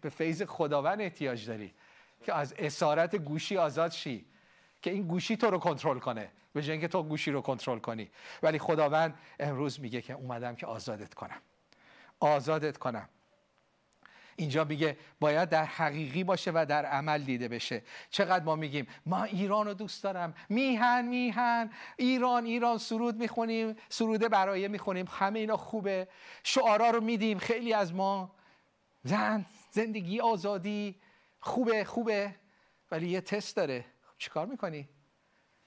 S1: به فیض خداوند احتیاج داری. که از اسارت گوشی آزاد شی که این گوشی تو رو کنترل کنه به جای اینکه تو گوشی رو کنترل کنی. ولی خداوند امروز میگه که اومدم که آزادت کنم. آزادت کنم. اینجا میگه باید در حقیقی باشه و در عمل دیده بشه. چقدر ما میگیم ما ایران رو دوست دارم. میهن میهن. ایران ایران سرود می‌خونیم سروده برایه می‌خونیم. همه اینا خوبه. شعارا رو میدیم. خیلی از ما زن زندگی آزادی. خوبه خوبه ولی یه تست داره. خب چیکار می‌کنی؟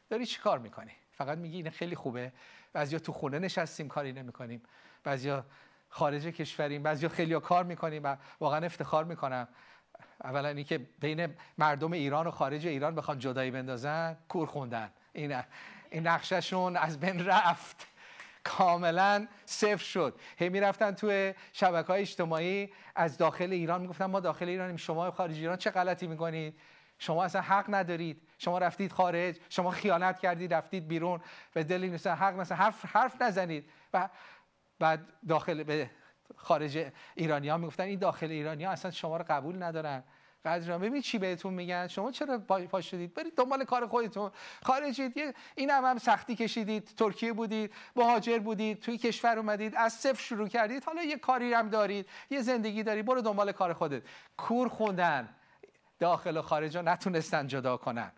S1: داری چیکار می‌کنی؟ فقط میگی این خیلی خوبه. بعضیا تو خونه نشستیم کاری نمی‌کنیم. بعضیا خارج کشوریم بعضیا خیلی کار می‌کنیم و واقعا افتخار می‌کنم. اولا اینکه بین مردم ایران و خارج ایران بخوان جدایی بندازن کور خوندن. این این نقششون از بین رفت. کاملا صفر شد. هی می‌رفتن توی شبکه های اجتماعی از داخل ایران می‌گفتن ما داخل ایرانیم شما خارج ایران چه غلطی می‌کنید؟ شما اصلا حق ندارید. شما رفتید خارج شما خیانت کردید رفتید بیرون. و دلی مثلا حق مثلا حرف حرف نزنید. و بعد داخل به خارج ایرانی ها می‌گفتن این داخل ایرانی ها اصلا شما رو قبول ندارن. قدر ببین چی بهتون میگن؟ شما چرا پاش شدید؟ برید دنبال کار خودتون. خارجید. این هم, هم سختی کشیدید. ترکیه بودید. مهاجر بودید. توی کشور اومدید. از صفر شروع کردید. حالا یه کاری هم دارید. یه زندگی دارید. برو دنبال کار خودت. کور خوندن. داخل و خارج ها نتونستن جدا کنن.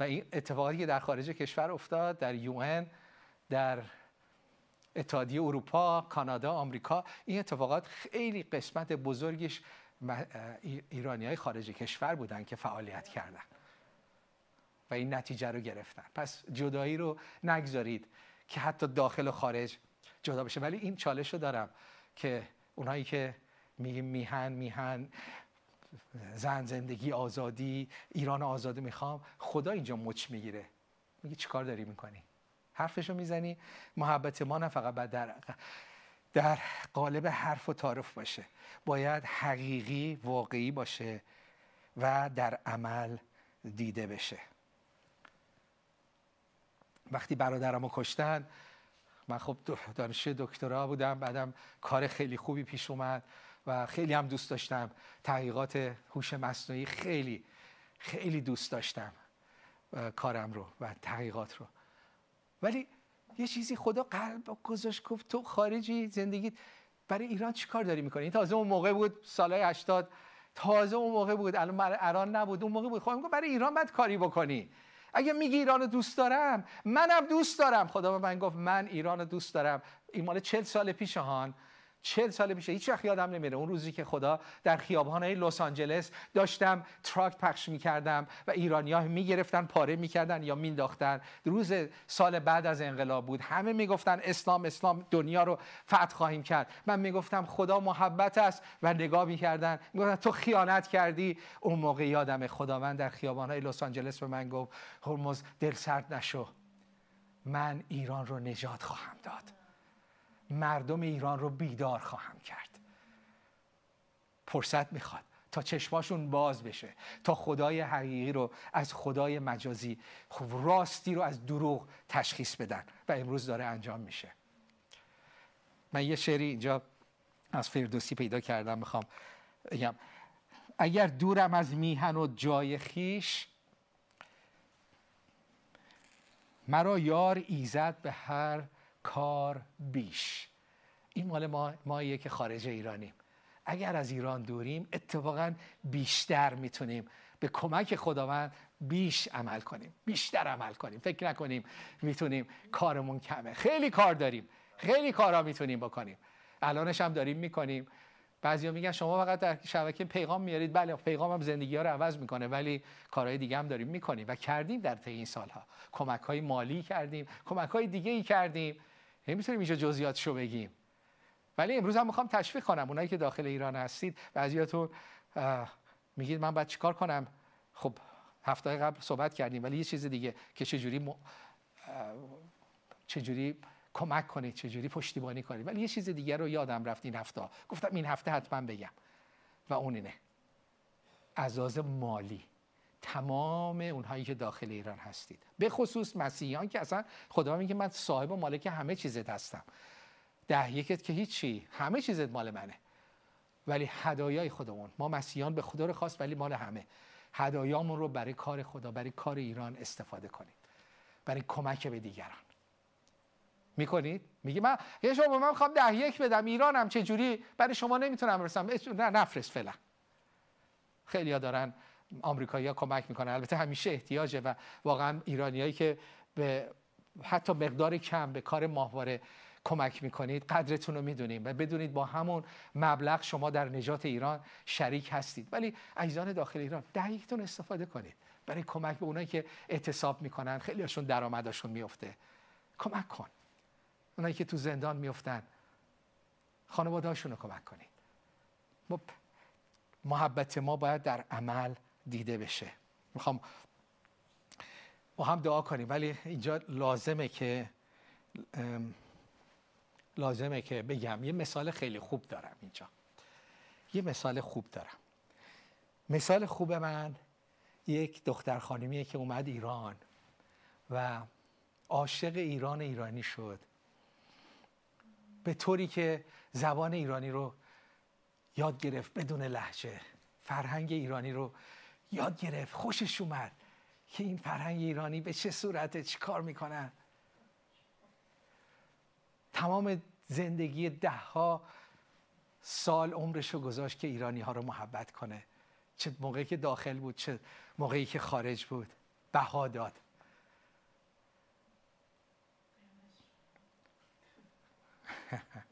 S1: و این اتفاقی که در خارج کشور افتاد در یون در اتحادیه اروپا، کانادا، آمریکا این اتفاقات خیلی قسمت بزرگش ایرانی های خارج کشور بودن که فعالیت کردن. و این نتیجه رو گرفتن. پس جدایی رو نگذارید که حتی داخل و خارج جدا بشه. ولی این چالش رو دارم که اونایی که میگیم میهن میهن زن زندگی آزادی ایران آزادی می‌خوام خدا اینجا مچ می‌گیره. میگه چیکار داری می‌کنی؟ حرفشو می‌زنی محبت ما نه فقط باید در در قالب حرف و تعارف باشه. باید حقیقی واقعی باشه و در عمل دیده بشه. وقتی برادرمو کشتن من خب دانشجوی دکترا بودم بعدم کار خیلی خوبی پیش اومد و خیلی هم دوست داشتم. تحقیقات هوش مصنوعی خیلی خیلی دوست داشتم کارم رو و تحقیقات رو. ولی یه چیزی خدا قلب گذاشت گفت تو خارجی زندگی برای ایران چی کار داری می‌کنی؟ تازه اون موقع بود سالهای 80 تازه اون موقع بود. الان ایران نبود. اون موقع بود. خب برای ایران باید کاری بکنی. اگه میگی ایران رو دوست دارم منم دوست دارم. خدا به من گفت من ایران رو دوست دارم. این مال 40 سال پیش هان. چل سال پیشه هیچ وقت یادم نمیره اون روزی که خدا در خیابانهای لس آنجلس داشتم tract پخش می‌کردم و ایرانی ها می‌گرفتن پاره می‌کردن یا مینداختن روز سال بعد از انقلاب بود. همه می‌گفتن اسلام اسلام دنیا رو فتح خواهیم کرد. من می‌گفتم خدا محبت است و نگاه می‌کردن. می‌گفتن تو خیانت کردی. اون موقع یادم خداوند در خیابانهای لس آنجلس به من گفت هرمز دلسرد نشو. من ایران رو نجات خواهم داد. مردم ایران رو بیدار خواهم کرد. فرصت می‌خواد تا چشماشون باز بشه تا خدای حقیقی رو از خدای مجازی خب راستی رو از دروغ تشخیص بدن و امروز داره انجام میشه. من یه شعری اینجا از فردوسی پیدا کردم می‌خوام بگم. اگر دورم از میهن و جای خیش مرا یار ایزد به هر کار بیش. این مال ما ماییه که خارج ایرانیم. اگر از ایران دوریم اتفاقا بیشتر می‌تونیم به کمک خداوند بیش عمل کنیم. بیشتر عمل کنیم. فکر نکنیم می‌تونیم کارمون کمه. خیلی کار داریم. خیلی کارها می‌تونیم بکنیم. الانش هم داریم می‌کنیم. بعضیا میگن شما فقط در شبکه پیغام میارید. بله پیغام هم زندگی ها رو عوض می‌کنه ولی کارهای دیگه هم داریم می‌کنیم و کردیم در طی این سالها. کمک های مالی کردیم کمک های دیگه ای کردیم. نمی‌تونیم اینجا جزئیاتشو بگیم. ولی امروز هم می‌خوام تشویق کنم. اونایی که داخل ایران هستید بعضیاتون میگید من باید چیکار کنم؟ خب هفته قبل صحبت کردیم ولی یه چیز دیگه که چجوری م... چجوری کمک کنید چجوری پشتیبانی کنید. ولی یه چیز دیگه رو یادم رفت این هفته. گفتم این هفته حتما بگم. و اون اینه. ازاز مالی. تمام اونهایی که داخل ایران هستید. به خصوص مسیحیان که اصلا خدا میگه من صاحب و مالک همه چیزت هستم. ده یکت که هیچی همه چیزت مال منه. ولی هدایای خودمون ما مسیحیان به خدا رو خواست ولی مال همه. هدایامون رو برای کار خدا برای کار ایران استفاده کنید. برای کمک به دیگران. می‌کنید؟ میگه من یه شما من می‌خوام ده یک بدم ایرانم چه جوری برای شما نمی‌تونم برسم. نه نفرست فعلا. خیلی ها دارن آمریکایی ها کمک می‌کنن. البته همیشه احتیاجه و واقعا ایرانیایی که به حتی مقدار کم به کار ماهواره کمک می‌کنید قدرتون رو می‌دونیم و بدونید با همون مبلغ شما در نجات ایران شریک هستید. ولی عزیزان داخل ایران دقیقتون استفاده کنید. برای کمک به اونایی که اعتصاب می‌کنن خیلی هاشون درآمدشون میفته کمک کن. اونایی که تو زندان میفتن خانوادهاشون رو کمک کنید. محبت ما باید در عمل دیده بشه. می‌خوام با هم دعا کنیم. ولی اینجا لازمه که لازمه که بگم. یه مثال خیلی خوب دارم اینجا. یه مثال خوب دارم. مثال خوب من یک دختر خانمیه که اومد ایران و عاشق ایران ایرانی شد. به طوری که زبان ایرانی رو یاد گرفت بدون لحجه فرهنگ ایرانی رو یاد گرفت خوشش اومد که این فرهنگ ایرانی به چه صورته چی کار می‌کنن. تمام زندگی ده ها سال عمرش رو گذاشت که ایرانی ها رو محبت کنه. چه موقعی که داخل بود چه موقعی که خارج بود. بها داد.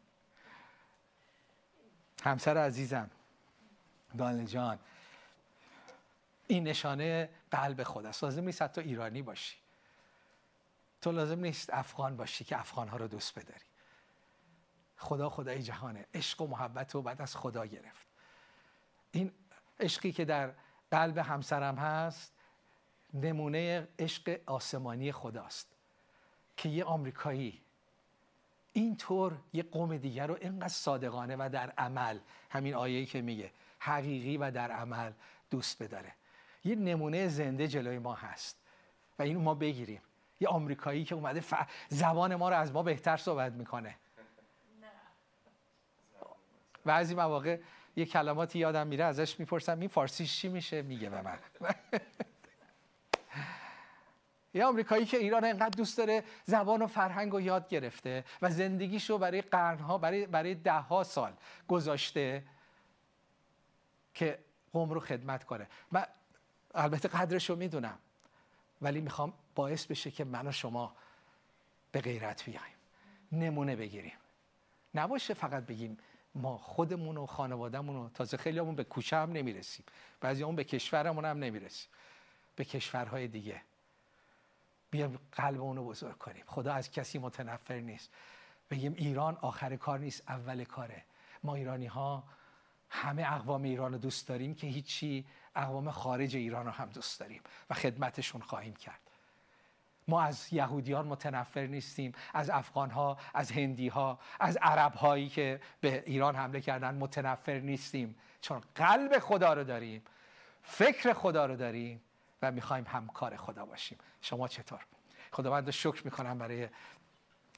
S1: همسر عزیزم دانل جان. این نشانه قلب خود است. لازم نیست حتی ایرانی باشی. تو لازم نیست افغان باشی که افغان ها رو دوست بداری. خدا خدای جهانه. عشق و محبت رو بعد از خدا گرفت. این عشقی که در قلب همسرم هست نمونه عشق آسمانی خداست که یه آمریکایی اینطور یه قوم دیگر رو اینقدر صادقانه و در عمل همین آیه‌ای که میگه حقیقی و در عمل دوست بداره. یه نمونه زنده جلوی ما هست. و اینو ما بگیریم. یه آمریکایی که اومده زبان ما رو از ما بهتر صحبت می‌کنه. بعضی مواقع یه کلماتی یادم میره ازش می‌پرسم این فارسیش چی میشه؟ میگه به من. یه آمریکایی که ایران انقدر دوست داره زبان و فرهنگ رو یاد گرفته و زندگیشو برای قرنها برای برای ده ها سال گذاشته که قوم رو خدمت کنه. من البته قدرش رو می‌دونم. ولی می‌خوام باعث بشه که من و شما به غیرت بیایم. نمونه بگیریم. نباشه فقط بگیم ما خودمون و خانوادهمون و تازه خیلی همون به کوچه هم نمی‌رسیم. بعضی همون به کشورمون هم نمی‌رسیم. به کشورهای دیگه. بیایم قلبمون رو بزرگ کنیم. خدا از کسی متنفر نیست. بگیم ایران آخر کار نیست اول کاره. ما ایرانی ها همه اقوام ایران رو دوست داریم که هیچی اقوام خارج ایران رو هم دوست داریم و خدمتشون خواهیم کرد. ما از یهودیان متنفر نیستیم از افغان ها از هندی ها از عرب هایی که به ایران حمله کردن متنفر نیستیم. چون قلب خدا رو داریم فکر خدا رو داریم و می‌خوایم همکار خدا باشیم. شما چطور؟ خداوند شکر می‌کنم برای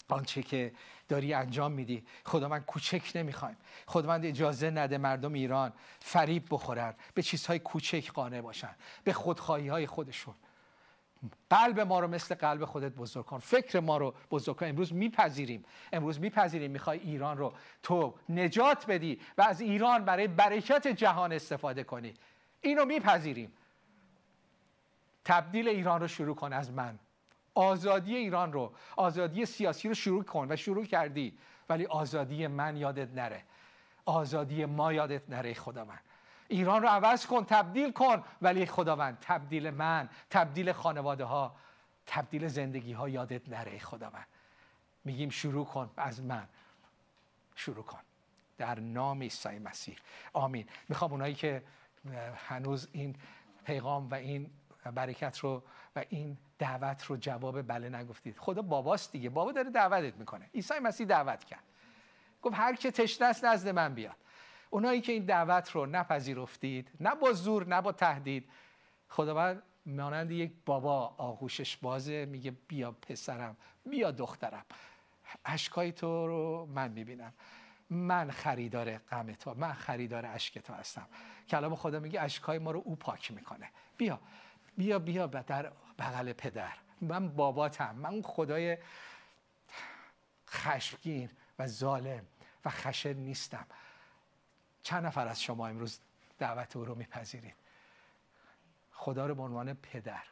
S1: آنچه که داری انجام میدی. خدا من کوچک نمی‌خوایم. خداوند اجازه نده مردم ایران فریب بخورن. به چیزهای کوچک قانع باشن. به خودخواهی های خودشون. قلب ما رو مثل قلب خودت بزرگ کن. فکر ما رو بزرگ کن. امروز میپذیریم. امروز میپذیریم. می‌خوای ایران رو تو نجات بدی و از ایران برای برکت جهان استفاده کنی. اینو میپذیریم. تبدیل ایران رو شروع کن از من. آزادی ایران رو آزادی سیاسی رو شروع کن و شروع کردی. ولی آزادی من یادت نره. آزادی ما یادت نره خدا من ایران رو عوض کن تبدیل کن. ولی خداوند تبدیل من تبدیل خانواده ها تبدیل زندگی ها یادت نره خداوند. میگیم شروع کن از من. شروع کن. در نام عیسی مسیح. آمین. می‌خوام اونایی که هنوز این پیغام و این برکت رو و این دعوت رو جواب بله نگفتید. خدا باباست دیگه. بابا داره دعوتت می‌کنه. عیسی مسیح دعوت کرد. گفت هر که تشنه است نزد من بیاد. اونایی که این دعوت رو نپذیرفتید نه با زور نه با تهدید. خداوند مانند یک بابا آغوشش بازه. میگه بیا پسرم بیا دخترم. اشکای تو رو من می‌بینم. من خریدار غم تو من خریدار اشک تو هستم. کلام خدا میگه اشکای ما رو او پاک می‌کنه. بیا. بیا بیا در بغل پدر. من باباتم من خدای خشمگین و ظالم و خشن نیستم. چند نفر از شما امروز دعوت او رو میپذیرید؟ خدا رو به عنوان پدر.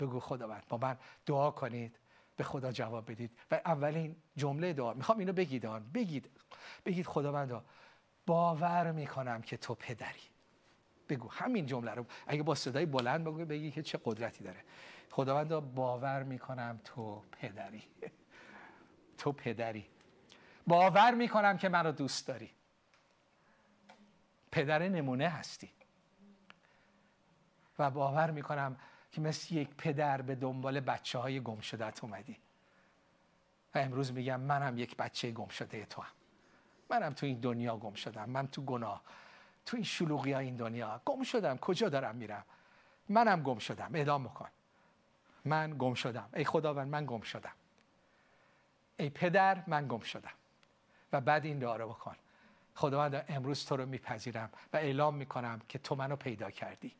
S1: بگو خداوند با من دعا کنید به خدا جواب بدید. و اولین جمله دعا می‌خوام اینو بگید آن. بگید بگید خداوند باور می‌کنم که تو پدری. بگو همین جمله رو. اگه با صدای بلند بگو بگی که چه قدرتی داره. خداوند باور می‌کنم تو پدری. تو پدری. باور می‌کنم که منو دوست داری. پدر نمونه هستی. و باور می‌کنم که مثل یک پدر به دنبال بچه های گم اومدی. و امروز میگم منم یک بچه گم شده تو هم. منم تو این دنیا گم شدم من تو گناه. تو این شلوغی ها این دنیا. گم شدم. کجا دارم میرم؟ منم گم شدم. ادام کن من گم شدم. ای خداوند من گم شدم. ای پدر من گم شدم. و بعد این دعا رو بکن. خداوند امروز تو رو میپذیرم و اعلام می‌کنم که تو منو پیدا کردی.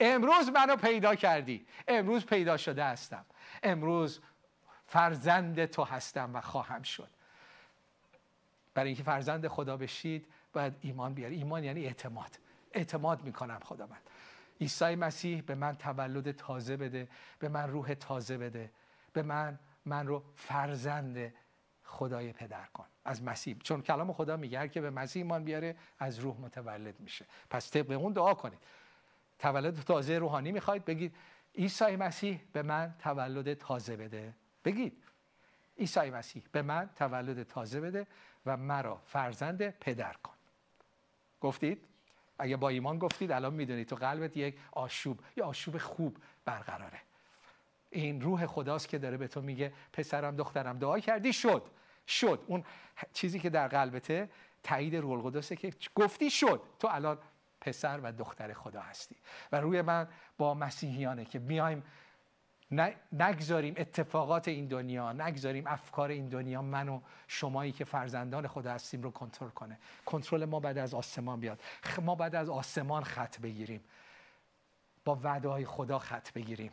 S1: امروز منو پیدا کردی. امروز پیدا شده هستم. امروز فرزند تو هستم و خواهم شد. برای اینکه فرزند خدا بشید باید ایمان بیاری. ایمان یعنی اعتماد. اعتماد می‌کنم خدا من. عیسی مسیح به من تولد تازه بده به من روح تازه بده به من من رو فرزند خدای پدر کن. از مسیح. چون کلام خدا میگه که به مسیح ایمان بیاره از روح متولد میشه. پس طبق اون دعا کنید. تولد تازه روحانی می‌خواید؟ بگید عیسی مسیح به من تولد تازه بده. بگید. عیسی مسیح به من تولد تازه بده و مرا فرزند پدر کن. گفتید؟ اگه با ایمان گفتید الان می‌دونید. تو قلبت یک آشوب یا آشوب خوب برقراره. این روح خداست که داره به تو میگه پسرم دخترم دعا کردی شد. شد. اون چیزی که در قلبته تایید روح القدسه که گفتی شد. تو الان پسر و دختر خدا هستی. و روی من با مسیحیانه که میایم نگذاریم اتفاقات این دنیا نگذاریم افکار این دنیا من و شمایی که فرزندان خدا هستیم رو کنترل کنه. کنترل ما بعد از آسمان بیاد. ما بعد از آسمان خط بگیریم. با وعده های خدا خط بگیریم.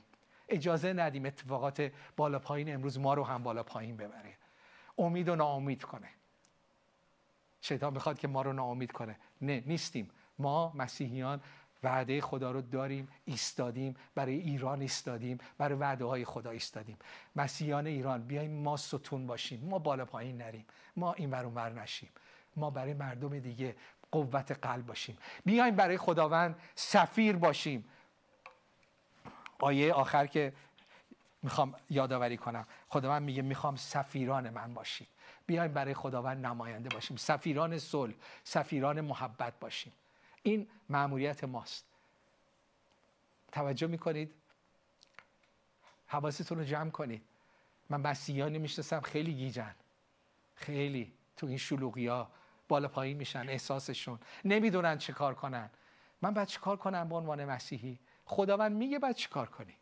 S1: اجازه ندیم اتفاقات بالا پایین امروز ما رو هم بالا پایین ببره. امید و ناامید کنه. شیطان می‌خواد که ما رو ناامید کنه. نه نیستیم. ما مسیحیان وعده خدا رو داریم ایستادیم برای ایران ایستادیم برای وعده های خدا ایستادیم. مسیحیان ایران بیایم ما ستون باشیم ما بالا پایین نریم ما این ور نشیم. ما برای مردم دیگه قوت قلب باشیم. بیایم برای خداوند سفیر باشیم. آیه آخر که می‌خوام یادآوری کنم. خداوند میگه می‌خوام سفیران من باشید. بیایم برای خداوند نماینده باشیم. سفیران صلح سفیران محبت باشیم. این مأموریت ماست. توجه می‌کنید؟ حواستون رو جمع کنید. من مسیحیانی می‌شناسم خیلی گیجن. خیلی تو این شلوغی بالا پایین میشن احساسشون. نمی‌دونن چه کار کنن. من باید چه کار کنم به عنوان مسیحی؟ خداوند میگه باید چه کار کنی؟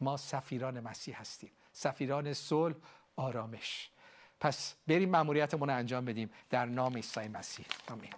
S1: ما سفیران مسیح هستیم. سفیران صلح آرامش. پس بریم مأموریتمون رو انجام بدیم. در نام عیسی مسیح. آمین.